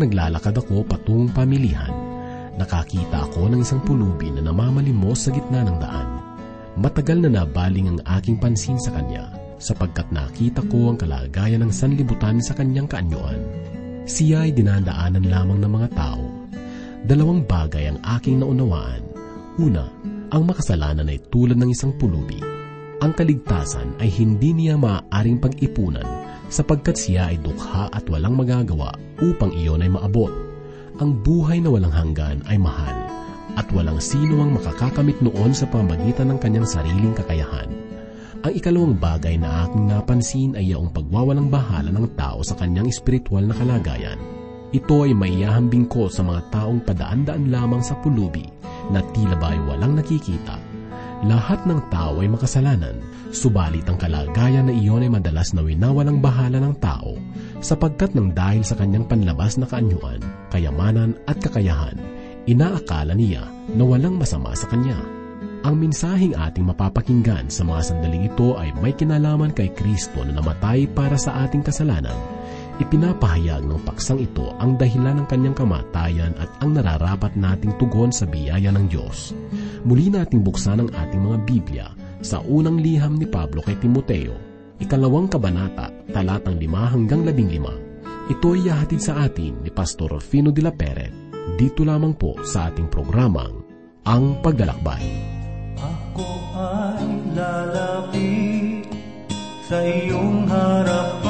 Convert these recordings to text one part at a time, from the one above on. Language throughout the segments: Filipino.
Naglalakad ako patungong pamilihan, nakakita ako ng isang pulubi na namamalimos sa gitna ng daan. Matagal na nabaling ang aking pansin sa kanya sapagkat nakita ko ang kalagayan ng sanlibutan sa kanyang kaanyuan. Siya ay dinadaanan lamang ng mga tao. Dalawang bagay ang aking naunawaan. Una, ang makasalanan ay tulad ng isang pulubi. Ang kaligtasan ay hindi niya maaaring pag-ipunan sapagkat siya ay dukha at walang magagawa upang iyon ay maabot. Ang buhay na walang hanggan ay mahal at walang sino ang makakakamit noon sa pamagitan ng kanyang sariling kakayahan. Ang ikalawang bagay na aking napansin ay yaong pagwawalang bahala ng tao sa kanyang espiritual na kalagayan. Ito ay maiyahambing ko sa mga taong padaan-daan lamang sa pulubi na tila ba ay walang nakikita. Lahat ng tao ay makasalanan, subalit ang kalagayan na iyon ay madalas na winawalang bahala ng tao sapagkat ng dahil sa kanyang panlabas na kaanyuan, kayamanan at kakayahan, inaakala niya na walang masama sa kanya. Ang mensaheng ating mapapakinggan sa mga sandaling ito ay may kinalaman kay Kristo na namatay para sa ating kasalanan. Ipinapahayag ng paksang ito ang dahilan ng kanyang kamatayan at ang nararapat nating tugon sa biyaya ng Diyos. Muli nating buksan ang ating mga Biblia sa unang liham ni Pablo kay Timoteo, ikalawang kabanata, talatang lima hanggang labing lima. Ito ay yahatid sa atin ni Pastor Rufino de la Peret, dito lamang po sa ating programang Ang Paglalakbay. Ako ay lalapit sa iyong harapan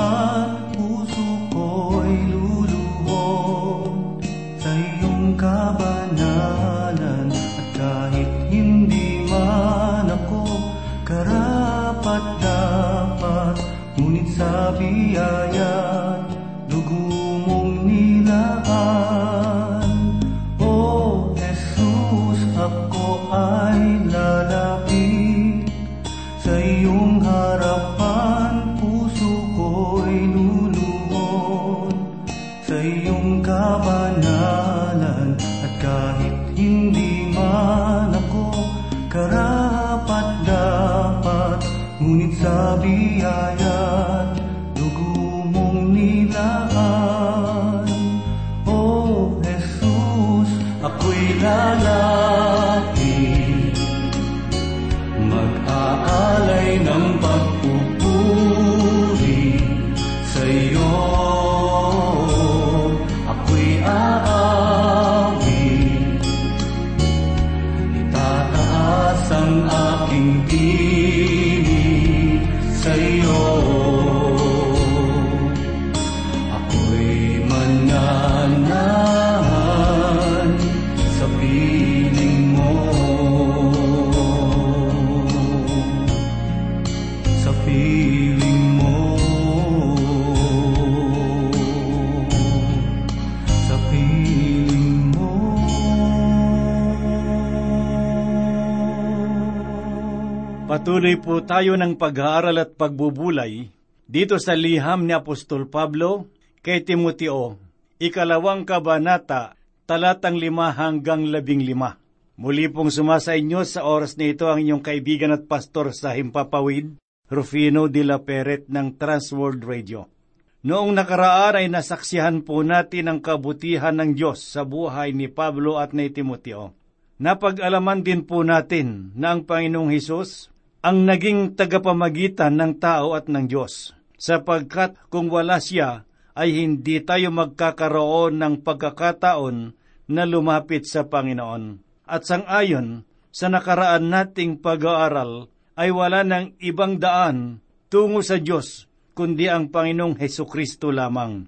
Patuloy po tayo ng pag-aaral at pagbubulay dito sa liham ni Apostol Pablo kay Timoteo, ikalawang kabanata, talatang lima hanggang labing lima. Muli pong sumasa inyo sa oras na ito ang inyong kaibigan at pastor sa Himpapawid, Rufino de la Peret ng Transworld Radio. Noong nakaraan ay nasaksihan po natin ang kabutihan ng Diyos sa buhay ni Pablo at ni Timoteo. Napag-alaman din po natin na ang Panginoong Hesus ang naging tagapamagitan ng tao at ng Diyos, sapagkat kung wala siya, ay hindi tayo magkakaroon ng pagkakataon na lumapit sa Panginoon. At sangayon, sa nakaraan nating pag-aaral, ay wala ng ibang daan tungo sa Diyos, kundi ang Panginoong Heso Kristo lamang.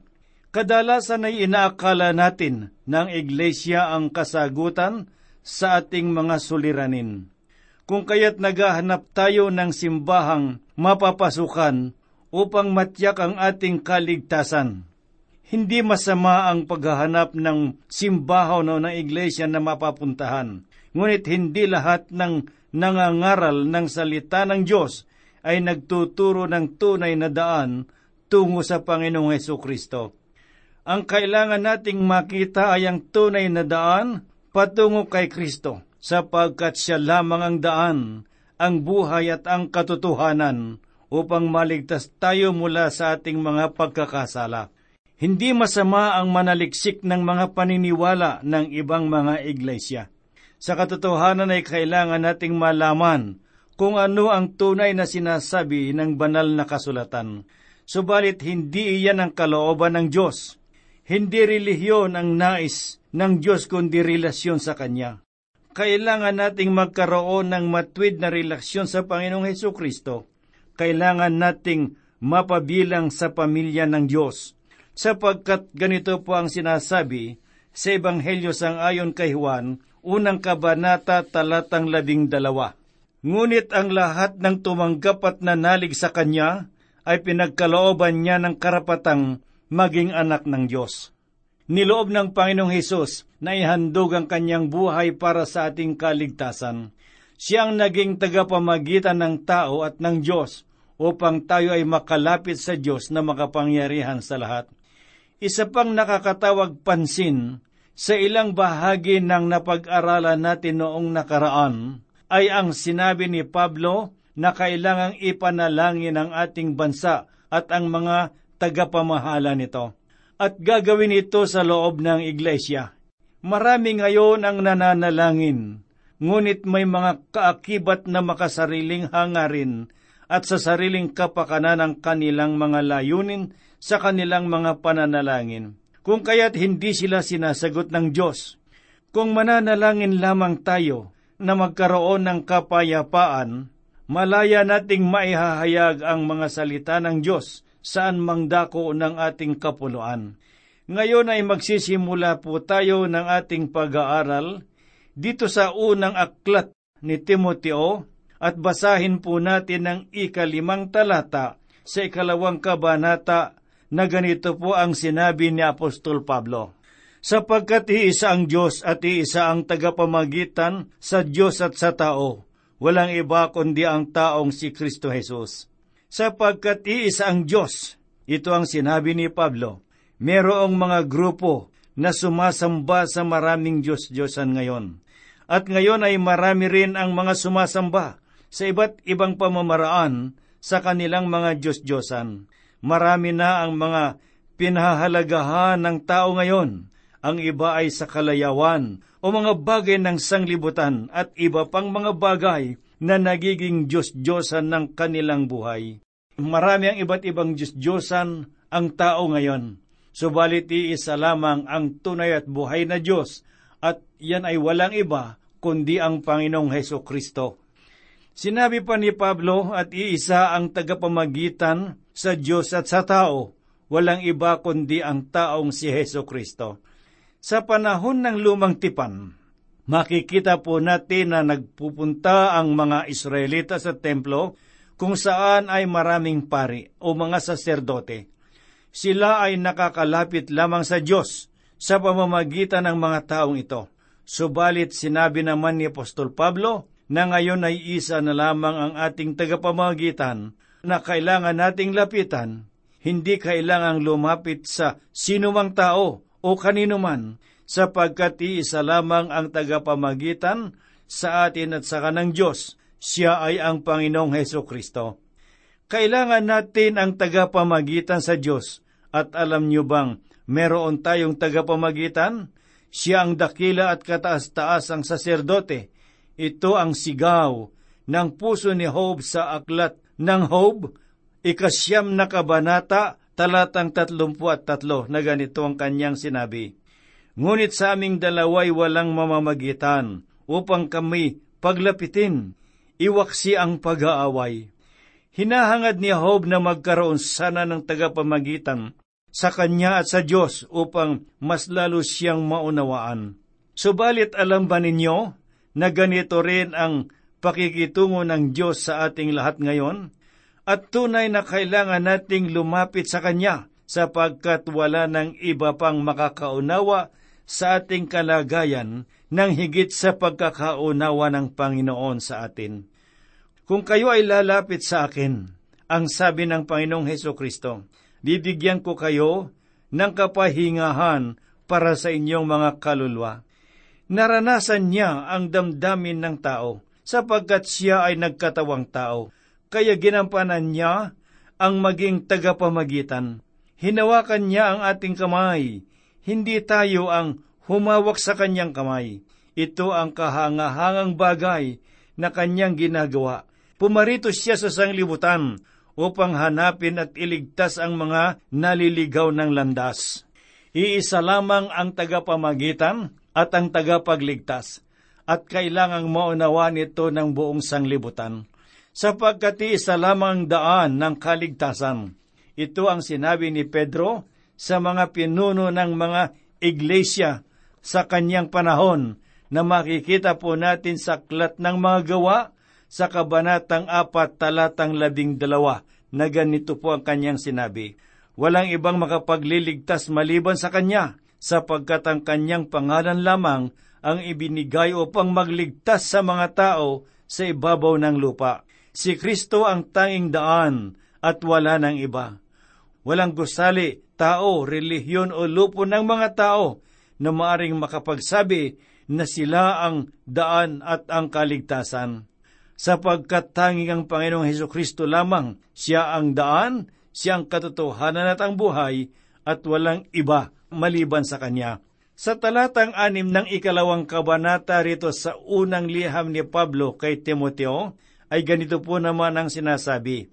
Kadalasan ay inaakala natin ng iglesia ang kasagutan sa ating mga suliranin. Kung kaya't naghahanap tayo ng simbahang mapapasukan upang matyak ang ating kaligtasan. Hindi masama ang paghahanap ng simbahaw no ng iglesia na mapapuntahan. Ngunit hindi lahat ng nangangaral ng salita ng Diyos ay nagtuturo ng tunay na daan tungo sa Panginoong Heso Kristo. Ang kailangan nating makita ay ang tunay na daan patungo kay Kristo, sapagkat siya lamang ang daan, ang buhay at ang katotohanan upang maligtas tayo mula sa ating mga pagkakasala. Hindi masama ang manaliksik ng mga paniniwala ng ibang mga iglesia. Sa katotohanan ay kailangan nating malaman kung ano ang tunay na sinasabi ng banal na kasulatan. Subalit hindi iyan ang kalooban ng Diyos. Hindi relihiyon ang nais ng Diyos kundi relasyon sa Kanya. Kailangan nating magkaroon ng matwid na relasyon sa Panginoong Heso Kristo. Kailangan nating mapabilang sa pamilya ng Diyos sapagkat ganito po ang sinasabi sa Ebanghelyo sang ayon kay Juan, unang kabanata talatang labing dalawa. Ngunit ang lahat ng tumanggap at nanalig sa Kanya ay pinagkalooban niya ng karapatang maging anak ng Diyos. Niloob ng Panginoong Hesus na ihandog ang kanyang buhay para sa ating kaligtasan. Siya ang naging tagapamagitan ng tao at ng Diyos upang tayo ay makalapit sa Diyos na makapangyarihan sa lahat. Isa pang nakakatawag pansin sa ilang bahagi ng napag-aralan natin noong nakaraan ay ang sinabi ni Pablo na kailangang ipanalangin ang ating bansa at ang mga tagapamahala nito. At gagawin ito sa loob ng iglesia. Marami ngayon ang nananalangin, ngunit may mga kaakibat na makasariling hangarin at sa sariling kapakanan ng kanilang mga layunin sa kanilang mga pananalangin. Kung kaya't hindi sila sinasagot ng Diyos. Kung mananalangin lamang tayo na magkaroon ng kapayapaan, malaya nating maihahayag ang mga salita ng Diyos saan mangdako ng ating kapuluan. Ngayon ay magsisimula po tayo ng ating pag-aaral dito sa unang aklat ni Timoteo at basahin po natin ang ikalimang talata sa ikalawang kabanata na ganito po ang sinabi ni Apostol Pablo. Sapagkat iisa ang Diyos at iisa ang tagapamagitan sa Diyos at sa tao, walang iba kundi ang taong si Kristo Jesus. Sapagkat iisa ang Diyos, ito ang sinabi ni Pablo, merong mga grupo na sumasamba sa maraming Diyos-Diyosan ngayon. At ngayon ay marami rin ang mga sumasamba sa iba't ibang pamamaraan sa kanilang mga Diyos-Diyosan. Marami na ang mga pinahahalagahan ng tao ngayon. Ang iba ay sa kalayawan o mga bagay ng sanglibutan at iba pang mga bagay na nagiging Diyos-Diyosan ng kanilang buhay. Marami ang iba't ibang Diyos-Diyosan ang tao ngayon. Subalit iisa lamang ang tunay at buhay na Diyos at yan ay walang iba kundi ang Panginoong Heso Kristo. Sinabi pa ni Pablo at iisa ang tagapamagitan sa Diyos at sa tao, walang iba kundi ang taong si Heso Kristo. Sa panahon ng lumang tipan, makikita po natin na nagpupunta ang mga Israelita sa templo kung saan ay maraming pari o mga saserdote. Sila ay nakakalapit lamang sa Diyos sa pamamagitan ng mga taong ito. Subalit sinabi naman ni Apostol Pablo na ngayon ay isa na lamang ang ating tagapamagitan na kailangan nating lapitan, hindi kailangang lumapit sa sinumang tao o kanino man, sapagkat iisa lamang ang tagapamagitan sa atin at sa kanang Diyos, siya ay ang Panginoong Heso Kristo. Kailangan natin ang tagapamagitan sa Diyos, at alam niyo bang meron tayong tagapamagitan? Siya ang dakila at kataas-taas ang saserdote. Ito ang sigaw ng puso ni Job sa aklat ng Hob, ikasyam na kabanata, talatang tatlumpu at tatlo, na ganito ang kanyang sinabi. Ngunit sa aming dalaway walang mamamagitan, upang kami paglapitin, iwaksi ang pag-aaway. Hinahangad ni Job na magkaroon sana ng tagapamagitan sa kanya at sa Diyos upang mas lalo siyang maunawaan. Subalit alam ba ninyo na ganito rin ang pakikitungo ng Diyos sa ating lahat ngayon, at tunay na kailangan nating lumapit sa Kanya sapagkat wala ng iba pang makakaunawa sa ating kalagayan ng higit sa pagkakaunawa ng Panginoon sa atin. Kung kayo ay lalapit sa akin, ang sabi ng Panginoong Heso Kristo, bibigyan ko kayo ng kapahingahan para sa inyong mga kaluluwa. Naranasan niya ang damdamin ng tao sapagkat siya ay nagkatawang tao, kaya ginampanan niya ang maging tagapamagitan. Hinawakan niya ang ating kamay. Hindi tayo ang humawak sa kanyang kamay. Ito ang kahangahangang bagay na kanyang ginagawa. Pumarito siya sa sanglibutan upang hanapin at iligtas ang mga naliligaw ng landas. Iisa lamang ang tagapamagitan at ang tagapagligtas, at kailangang maunawa nito ng buong sanglibutan, sapagkat iisa lamang daan ng kaligtasan. Ito ang sinabi ni Pedro sa mga pinuno ng mga iglesia sa kanyang panahon na makikita po natin sa aklat ng mga gawa sa kabanatang apat talatang labing dalawa na ganito po ang kanyang sinabi. Walang ibang makapagliligtas maliban sa kanya, sapagkat ang kanyang pangalan lamang ang ibinigay upang magligtas sa mga tao sa ibabaw ng lupa. Si Kristo ang tanging daan at wala ng iba. Walang gusali, tao, relihiyon o lupo ng mga tao na maaring makapagsabi na sila ang daan at ang kaligtasan sapagkat tanging ang Panginoong Heso Kristo lamang, siya ang daan, siya ang katotohanan at ang buhay, at walang iba maliban sa Kanya. Sa talatang anim ng ikalawang kabanata rito sa unang liham ni Pablo kay Timoteo, ay ganito po naman ang sinasabi,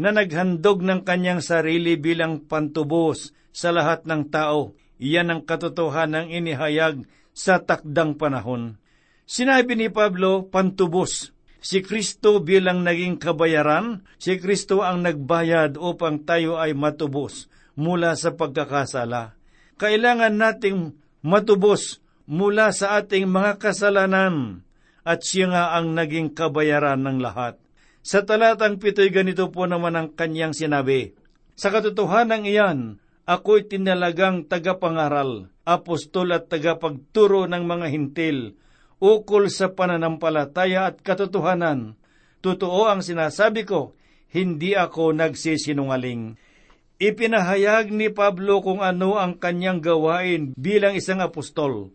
na naghandog ng kanyang sarili bilang pantubos sa lahat ng tao. Iyan ang katotohanan ng inihayag sa takdang panahon. Sinabi ni Pablo, pantubos, Si Kristo bilang naging kabayaran, si Kristo ang nagbayad upang tayo ay matubos mula sa pagkakasala. Kailangan nating matubos mula sa ating mga kasalanan at siya nga ang naging kabayaran ng lahat. Sa talatang pito'y ganito po naman ang kanyang sinabi, Sa katotohanan iyan, ako'y tinalagang tagapangaral, apostol at tagapagturo ng mga hintil, ukol sa pananampalataya at katotohanan. Totoo ang sinasabi ko, hindi ako nagsisinungaling. Ipinahayag ni Pablo kung ano ang kanyang gawain bilang isang apostol,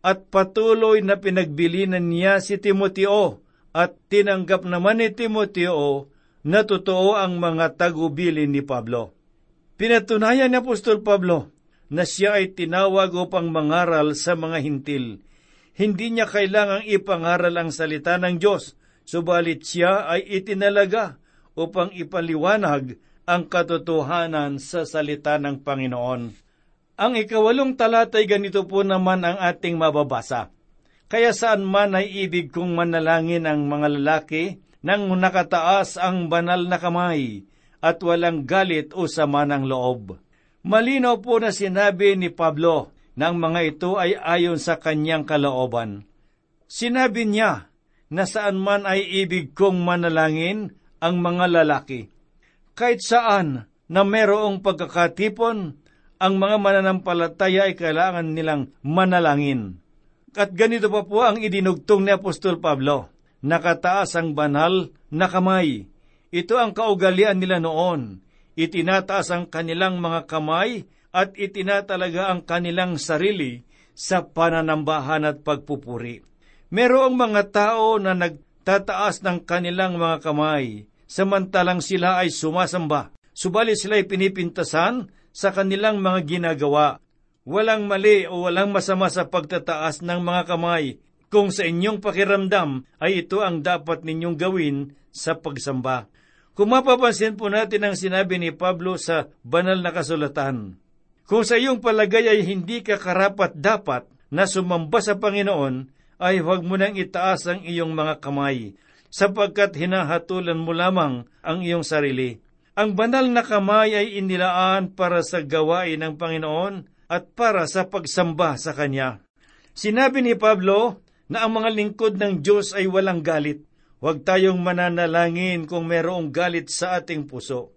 at patuloy na pinagbilinan niya si Timoteo, at tinanggap naman ni Timoteo na totoo ang mga tagubilin ni Pablo. Pinatunayan ni Apostol Pablo na siya ay tinawag upang mangaral sa mga hintil, hindi niya kailangang ipangaral ang salita ng Diyos, subalit siya ay itinalaga upang ipaliwanag ang katotohanan sa salita ng Panginoon. Ang ikawalong talata ay ganito po naman ang ating mababasa. Kaya saan man ay ibig kong manalangin ang mga lalaki nang nakataas ang banal na kamay at walang galit o sama ng loob. Malinaw po na sinabi ni Pablo ng mga ito ay ayon sa kanyang kalooban. Sinabi niya na saan man ay ibig kong manalangin ang mga lalaki. Kahit saan na merong pagkakatipon, ang mga mananampalataya ay kailangan nilang manalangin. At ganito pa po ang idinugtong ni Apostol Pablo, nakataas ang banal na kamay. Ito ang kaugalian nila noon. Itinataas ang kanilang mga kamay at itinatalaga ang kanilang sarili sa pananambahan at pagpupuri. Merong mga tao na nagtataas ng kanilang mga kamay, samantalang sila ay sumasamba. Subalit sila ay pinipintasan sa kanilang mga ginagawa. Walang mali o walang masama sa pagtataas ng mga kamay kung sa inyong pakiramdam ay ito ang dapat ninyong gawin sa pagsamba. Kung mapapansin po natin ang sinabi ni Pablo sa banal na kasulatan, kung sa iyong palagay ay hindi ka karapat dapat na sumamba sa Panginoon, ay huwag mo nang itaas ang iyong mga kamay, sapagkat hinahatulan mo lamang ang iyong sarili. Ang banal na kamay ay inilaan para sa gawain ng Panginoon at para sa pagsamba sa Kanya. Sinabi ni Pablo na ang mga lingkod ng Diyos ay walang galit. Huwag tayong mananalangin kung merong galit sa ating puso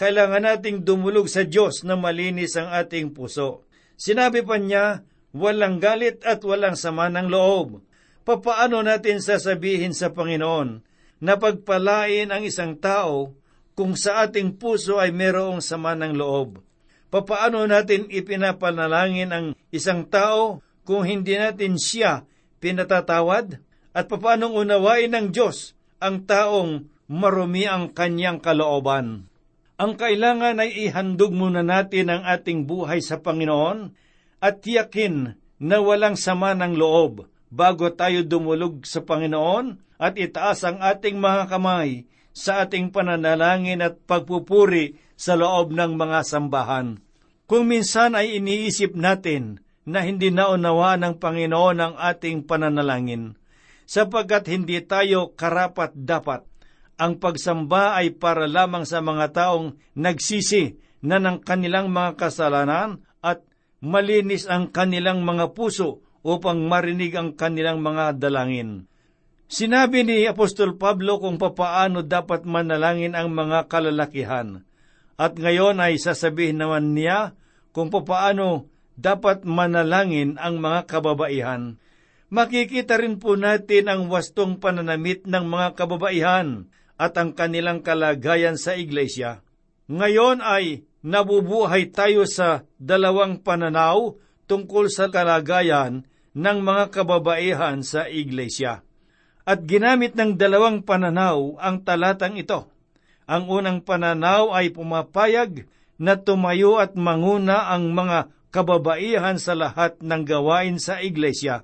kailangan nating dumulog sa Diyos na malinis ang ating puso. Sinabi pa niya, walang galit at walang sama ng loob. Papaano natin sasabihin sa Panginoon na pagpalain ang isang tao kung sa ating puso ay merong sama ng loob? Papaano natin ipinapanalangin ang isang tao kung hindi natin siya pinatatawad? At papaano unawain ng Diyos ang taong marumi ang kanyang kalooban? Ang kailangan ay ihandog muna natin ang ating buhay sa Panginoon at tiyakin na walang sama ng loob bago tayo dumulog sa Panginoon at itaas ang ating mga kamay sa ating pananalangin at pagpupuri sa loob ng mga sambahan. Kung minsan ay iniisip natin na hindi naunawa ng Panginoon ang ating pananalangin, sapagkat hindi tayo karapat dapat. Ang pagsamba ay para lamang sa mga taong nagsisi na ng kanilang mga kasalanan at malinis ang kanilang mga puso upang marinig ang kanilang mga dalangin. Sinabi ni Apostol Pablo kung papaano dapat manalangin ang mga kalalakihan. At ngayon ay sasabihin naman niya kung papaano dapat manalangin ang mga kababaihan. Makikita rin po natin ang wastong pananamit ng mga kababaihan at ang kanilang kalagayan sa iglesia. Ngayon ay nabubuhay tayo sa dalawang pananaw tungkol sa kalagayan ng mga kababaihan sa iglesia. At ginamit ng dalawang pananaw ang talatang ito. Ang unang pananaw ay pumapayag na tumayo at manguna ang mga kababaihan sa lahat ng gawain sa iglesia.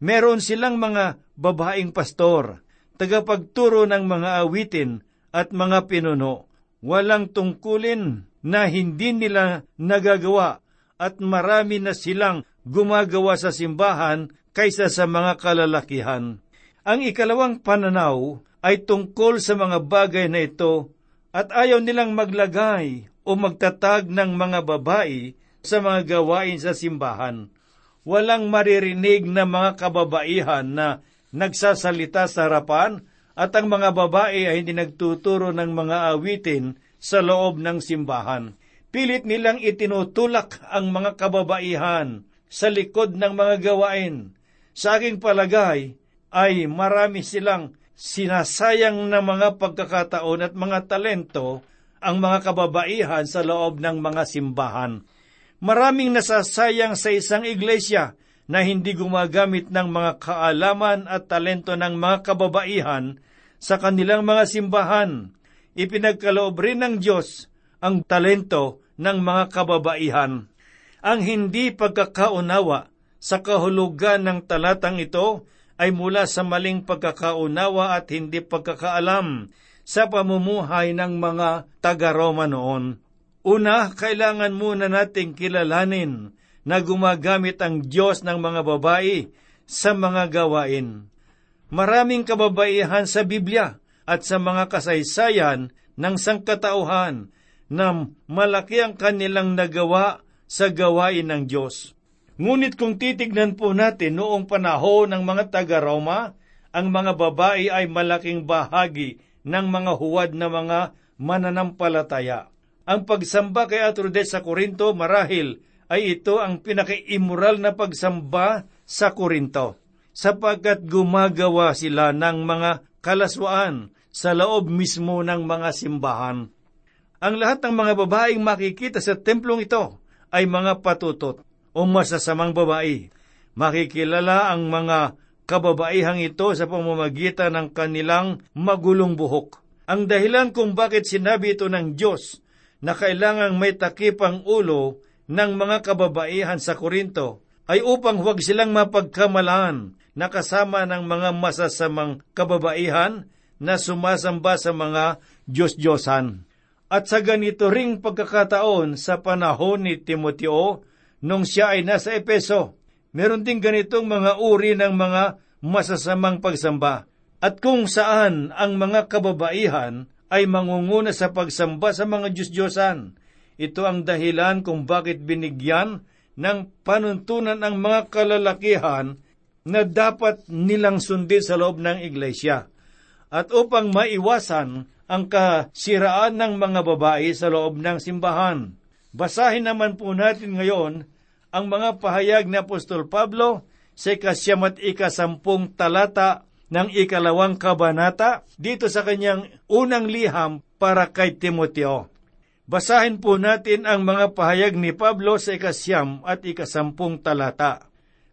Meron silang mga babaeng pastor, tagapagturo ng mga awitin at mga pinuno. Walang tungkulin na hindi nila nagagawa at marami na silang gumagawa sa simbahan kaysa sa mga kalalakihan. Ang ikalawang pananaw ay tungkol sa mga bagay na ito at ayaw nilang maglagay o magtatag ng mga babae sa mga gawain sa simbahan. Walang maririnig na mga kababaihan na nagsasalita sa harapan at ang mga babae ay hindi nagtuturo ng mga awitin sa loob ng simbahan. Pilit nilang itinutulak ang mga kababaihan sa likod ng mga gawain. Sa aking palagay, ay marami silang sinasayang na mga pagkakataon at mga talento ang mga kababaihan sa loob ng mga simbahan. Maraming nasasayang sa isang iglesia na hindi gumagamit ng mga kaalaman at talento ng mga kababaihan sa kanilang mga simbahan. Ipinagkaloob rin ng Diyos ang talento ng mga kababaihan. Ang hindi pagkakaunawa sa kahulugan ng talatang ito ay mula sa maling pagkakaunawa at hindi pagkakaalam sa pamumuhay ng mga taga-Roma noon. Una, kailangan muna nating kilalanin na gumagamit ang Diyos ng mga babae sa mga gawain. Maraming kababaihan sa Biblia at sa mga kasaysayan ng sangkatauhan na malaki ang kanilang nagawa sa gawain ng Diyos. Ngunit kung titignan po natin noong panahon ng mga taga-Roma, ang mga babae ay malaking bahagi ng mga huwad na mga mananampalataya. Ang pagsamba kay Atrodes sa Korinto marahil ay ito ang pinaka-immoral na pagsamba sa Korinto, sapagkat gumagawa sila ng mga kalaswaan sa loob mismo ng mga simbahan. Ang lahat ng mga babaeng makikita sa templong ito ay mga patutot o masasamang babae. Makikilala ang mga kababaihang ito sa pamamagitan ng kanilang magulong buhok. Ang dahilan kung bakit sinabi ito ng Diyos na kailangang may takip ang ulo ng mga kababaihan sa Korinto ay upang huwag silang mapagkamalaan na kasama ng mga masasamang kababaihan na sumasamba sa mga Diyos-Diyosan. At sa ganito ring pagkakataon sa panahon ni Timoteo, nung siya ay nasa Epeso. Meron ding ganitong mga uri ng mga masasamang pagsamba. At kung saan ang mga kababaihan ay mangunguna sa pagsamba sa mga Diyos-Diyosan. Ito ang dahilan kung bakit binigyan ng panuntunan ang mga kalalakihan na dapat nilang sundin sa loob ng iglesia. At upang maiwasan ang kasiraan ng mga babae sa loob ng simbahan. Basahin naman po natin ngayon ang mga pahayag ni Apostol Pablo sa ikasyam at ikasampung talata ng ikalawang kabanata dito sa kanyang unang liham para kay Timoteo. Basahin po natin ang mga pahayag ni Pablo sa ikasyam at ikasampung talata.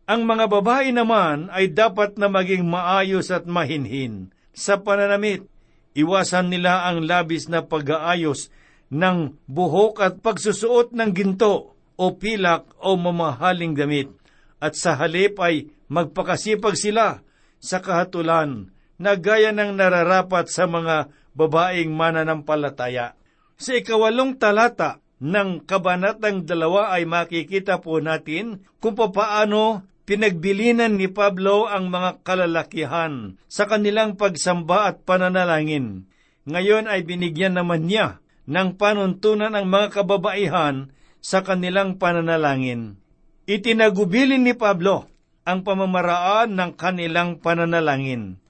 Ang mga babae naman ay dapat na maging maayos at mahinhin sa pananamit. Iwasan nila ang labis na pag-aayos ng buhok at pagsusuot ng ginto o pilak o mamahaling damit, at sa halip ay magpakasipag sila sa kahatulan na gaya ng nararapat sa mga babaeng mananampalataya. Sa ikawalong talata ng kabanatang dalawa ay makikita po natin kung paano pinagbilinan ni Pablo ang mga kalalakihan sa kanilang pagsamba at pananalangin. Ngayon ay binigyan naman niya ng panuntunan ang mga kababaihan sa kanilang pananalangin. Itinagubilin ni Pablo ang pamamaraan ng kanilang pananalangin.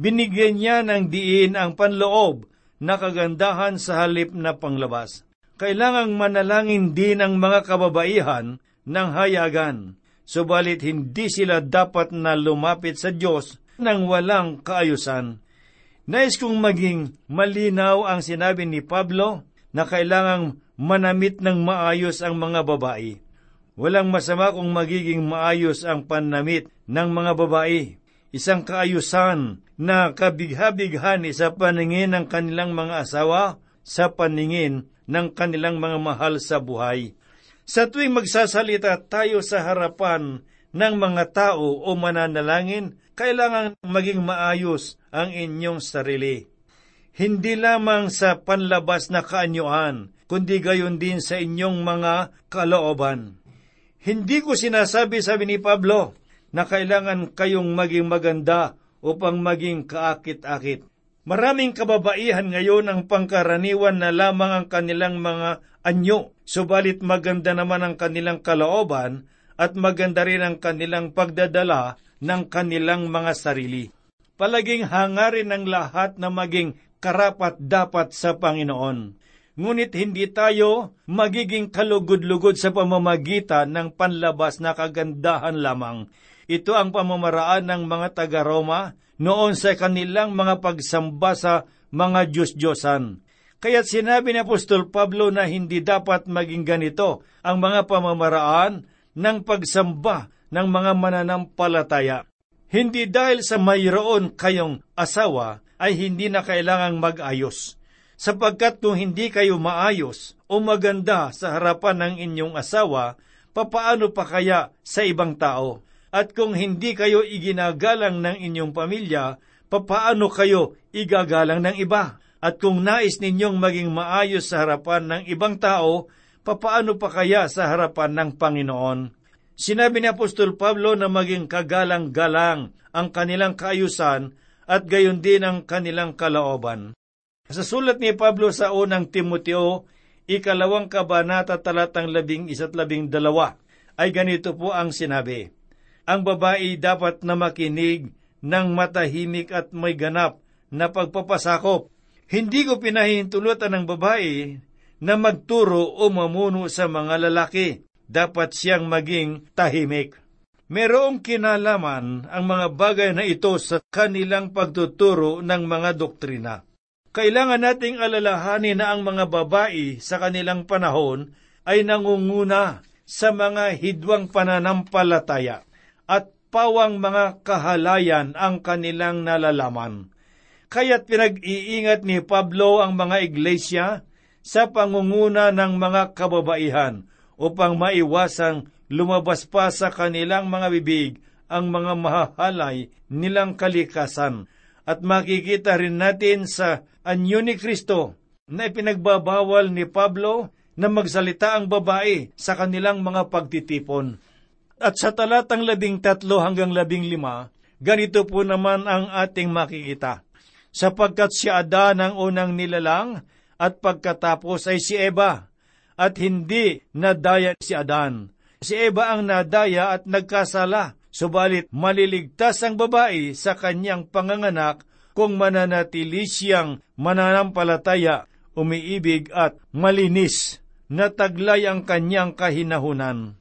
Binigyan niya ng diin ang panloob na kagandahan sa halip na panglabas. Kailangang manalangin din ang mga kababaihan ng hayagan, subalit hindi sila dapat na lumapit sa Diyos ng walang kaayusan. Nais kong maging malinaw ang sinabi ni Pablo na kailangang manamit ng maayos ang mga babae. Walang masama kung magiging maayos ang panamit ng mga babae isang kaayusan na kabigha-bighani sa paningin ng kanilang mga asawa, sa paningin ng kanilang mga mahal sa buhay. Sa tuwing magsasalita tayo sa harapan ng mga tao o mananalangin, kailangan maging maayos ang inyong sarili. Hindi lamang sa panlabas na kaanyuan, kundi gayon din sa inyong mga kalooban. Hindi ko sinasabi, sabi ni Pablo, na kailangan kayong maging maganda upang maging kaakit-akit. Maraming kababaihan ngayon ang pangkaraniwan na lamang ang kanilang mga anyo, subalit maganda naman ang kanilang kalooban at maganda rin ang kanilang pagdadala ng kanilang mga sarili. Palaging hangarin ng lahat na maging karapat dapat sa Panginoon. Ngunit hindi tayo magiging kalugod-lugod sa pamamagitan ng panlabas na kagandahan lamang ito ang pamamaraan ng mga taga-Roma noon sa kanilang mga pagsamba sa mga Diyos-Diyosan. Kaya't sinabi ni Apostol Pablo na hindi dapat maging ganito ang mga pamamaraan ng pagsamba ng mga mananampalataya. Hindi dahil sa mayroon kayong asawa ay hindi na kailangang mag-ayos. Sapagkat kung hindi kayo maayos o maganda sa harapan ng inyong asawa, papaano pa kaya sa ibang tao? At kung hindi kayo iginagalang ng inyong pamilya, papaano kayo igagalang ng iba? At kung nais ninyong maging maayos sa harapan ng ibang tao, papaano pa kaya sa harapan ng Panginoon? Sinabi ni Apostol Pablo na maging kagalang-galang ang kanilang kaayusan at gayon din ang kanilang kalaoban. Sa sulat ni Pablo sa unang Timoteo, ikalawang kabanata talatang labing isa't labing dalawa, ay ganito po ang sinabi, ang babae dapat na makinig ng matahimik at may ganap na pagpapasakop. Hindi ko pinahintulutan ng babae na magturo o mamuno sa mga lalaki. Dapat siyang maging tahimik. Merong kinalaman ang mga bagay na ito sa kanilang pagtuturo ng mga doktrina. Kailangan nating alalahanin na ang mga babae sa kanilang panahon ay nangunguna sa mga hidwang pananampalataya at pawang mga kahalayan ang kanilang nalalaman. Kaya't pinag-iingat ni Pablo ang mga iglesia sa pangunguna ng mga kababaihan upang maiwasang lumabas pa sa kanilang mga bibig ang mga mahahalay nilang kalikasan. At makikita rin natin sa anyo ni Kristo na ipinagbabawal ni Pablo na magsalita ang babae sa kanilang mga pagtitipon. At sa talatang labing tatlo hanggang labing lima, ganito po naman ang ating makikita. Sapagkat si Adan ang unang nilalang, at pagkatapos ay si Eva, at hindi nadaya si Adan. Si Eva ang nadaya at nagkasala, subalit maliligtas ang babae sa kanyang panganganak kung mananatili siyang mananampalataya, umiibig at malinis na taglay ang kanyang kahinahunan.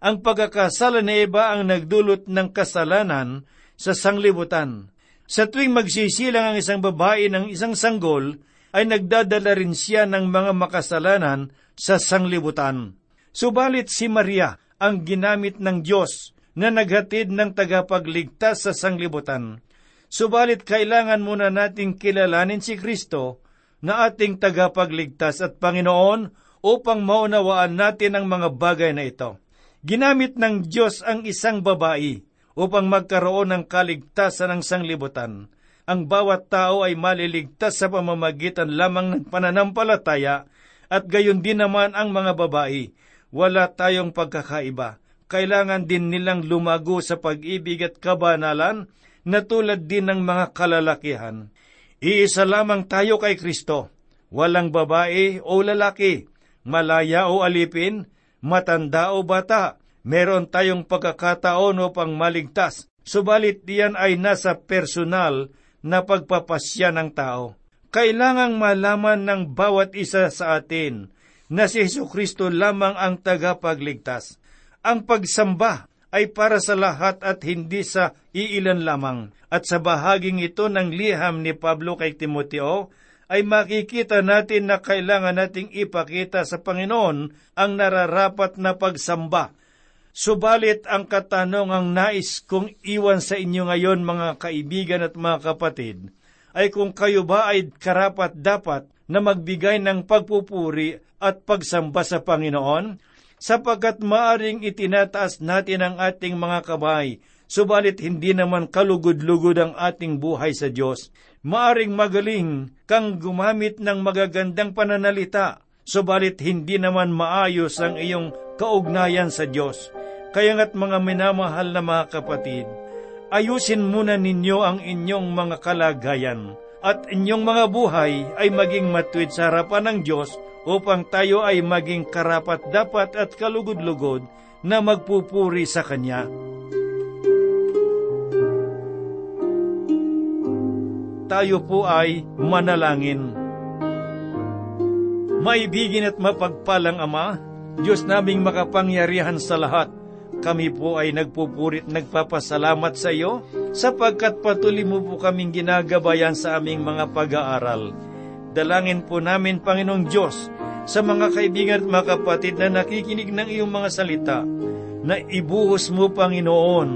Ang pagkakasala ni Eva ang nagdulot ng kasalanan sa sanglibutan. Sa tuwing magsisilang ang isang babae ng isang sanggol, ay nagdadala rin siya ng mga makasalanan sa sanglibutan. Subalit si Maria ang ginamit ng Diyos na naghatid ng tagapagligtas sa sanglibutan. Subalit kailangan muna nating kilalanin si Kristo na ating tagapagligtas at Panginoon upang maunawaan natin ang mga bagay na ito. Ginamit ng Diyos ang isang babae upang magkaroon ng kaligtasan ng sanglibutan. Ang bawat tao ay maliligtas sa pamamagitan lamang ng pananampalataya at gayon din naman ang mga babae. Wala tayong pagkakaiba. Kailangan din nilang lumago sa pag-ibig at kabanalan na tulad din ng mga kalalakihan. Iisa lamang tayo kay Kristo. Walang babae o lalaki, malaya o alipin, matanda o bata, meron tayong pagkakataon upang maligtas, subalit diyan ay nasa personal na pagpapasya ng tao. Kailangang malaman ng bawat isa sa atin na si Yesu Kristo lamang ang tagapagligtas. Ang pagsamba ay para sa lahat at hindi sa iilan lamang. At sa bahaging ito ng liham ni Pablo kay Timoteo, ay makikita natin na kailangan nating ipakita sa Panginoon ang nararapat na pagsamba. Subalit ang katanungang nais kong iwan sa inyo ngayon mga kaibigan at mga kapatid, ay kung kayo ba ay karapat dapat na magbigay ng pagpupuri at pagsamba sa Panginoon, sapagkat maaring itinataas natin ang ating mga kabay, subalit hindi naman kalugod-lugod ang ating buhay sa Diyos maaring magaling kang gumamit ng magagandang pananalita, subalit hindi naman maayos ang iyong kaugnayan sa Diyos. Kaya nga't mga minamahal na mga kapatid, ayusin muna ninyo ang inyong mga kalagayan at inyong mga buhay ay maging matuwid sa harapan ng Diyos upang tayo ay maging karapat dapat at kalugod-lugod na magpupuri sa Kanya. tayo po ay manalangin. Maibigin at mapagpalang Ama, Diyos naming makapangyarihan sa lahat, kami po ay nagpupurit nagpapasalamat sa iyo sapagkat patuloy mo po kaming ginagabayan sa aming mga pag-aaral. Dalangin po namin, Panginoong Diyos, sa mga kaibigan at mga kapatid na nakikinig ng iyong mga salita, na ibuhos mo, Panginoon,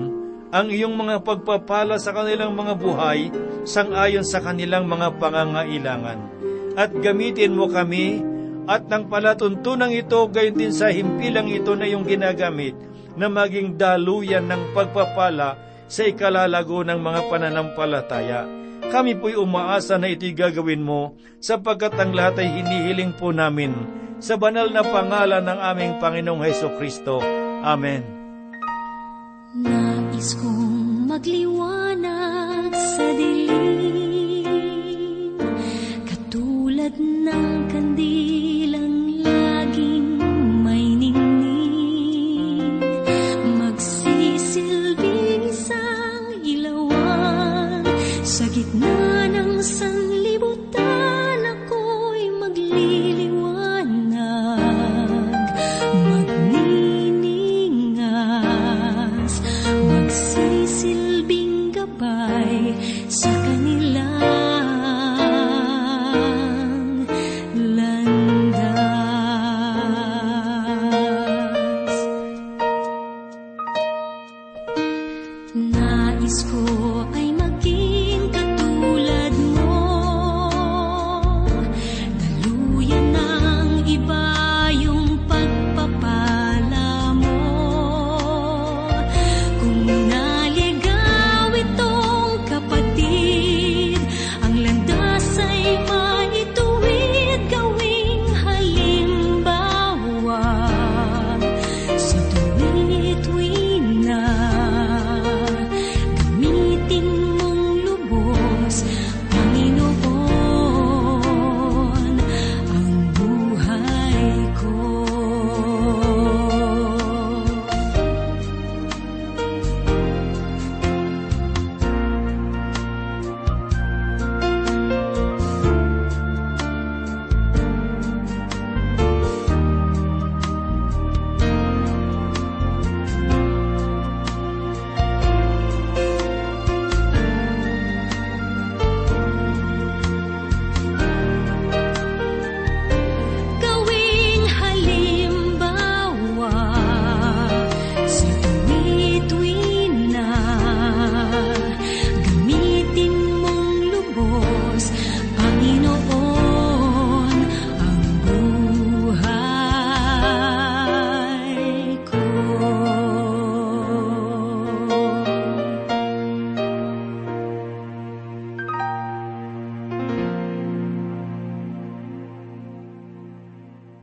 ang iyong mga pagpapala sa kanilang mga buhay sangayon sa kanilang mga pangangailangan. At gamitin mo kami at ng palatuntunang ito gayon din sa himpilang ito na iyong ginagamit na maging daluyan ng pagpapala sa ikalalago ng mga pananampalataya. Kami po'y umaasa na ito'y gagawin mo sapagkat ang lahat ay hinihiling po namin sa banal na pangalan ng aming Panginoong Heso Kristo. Amen. Nais kong magliwanag sa dilim Katulad ng kandilang 白。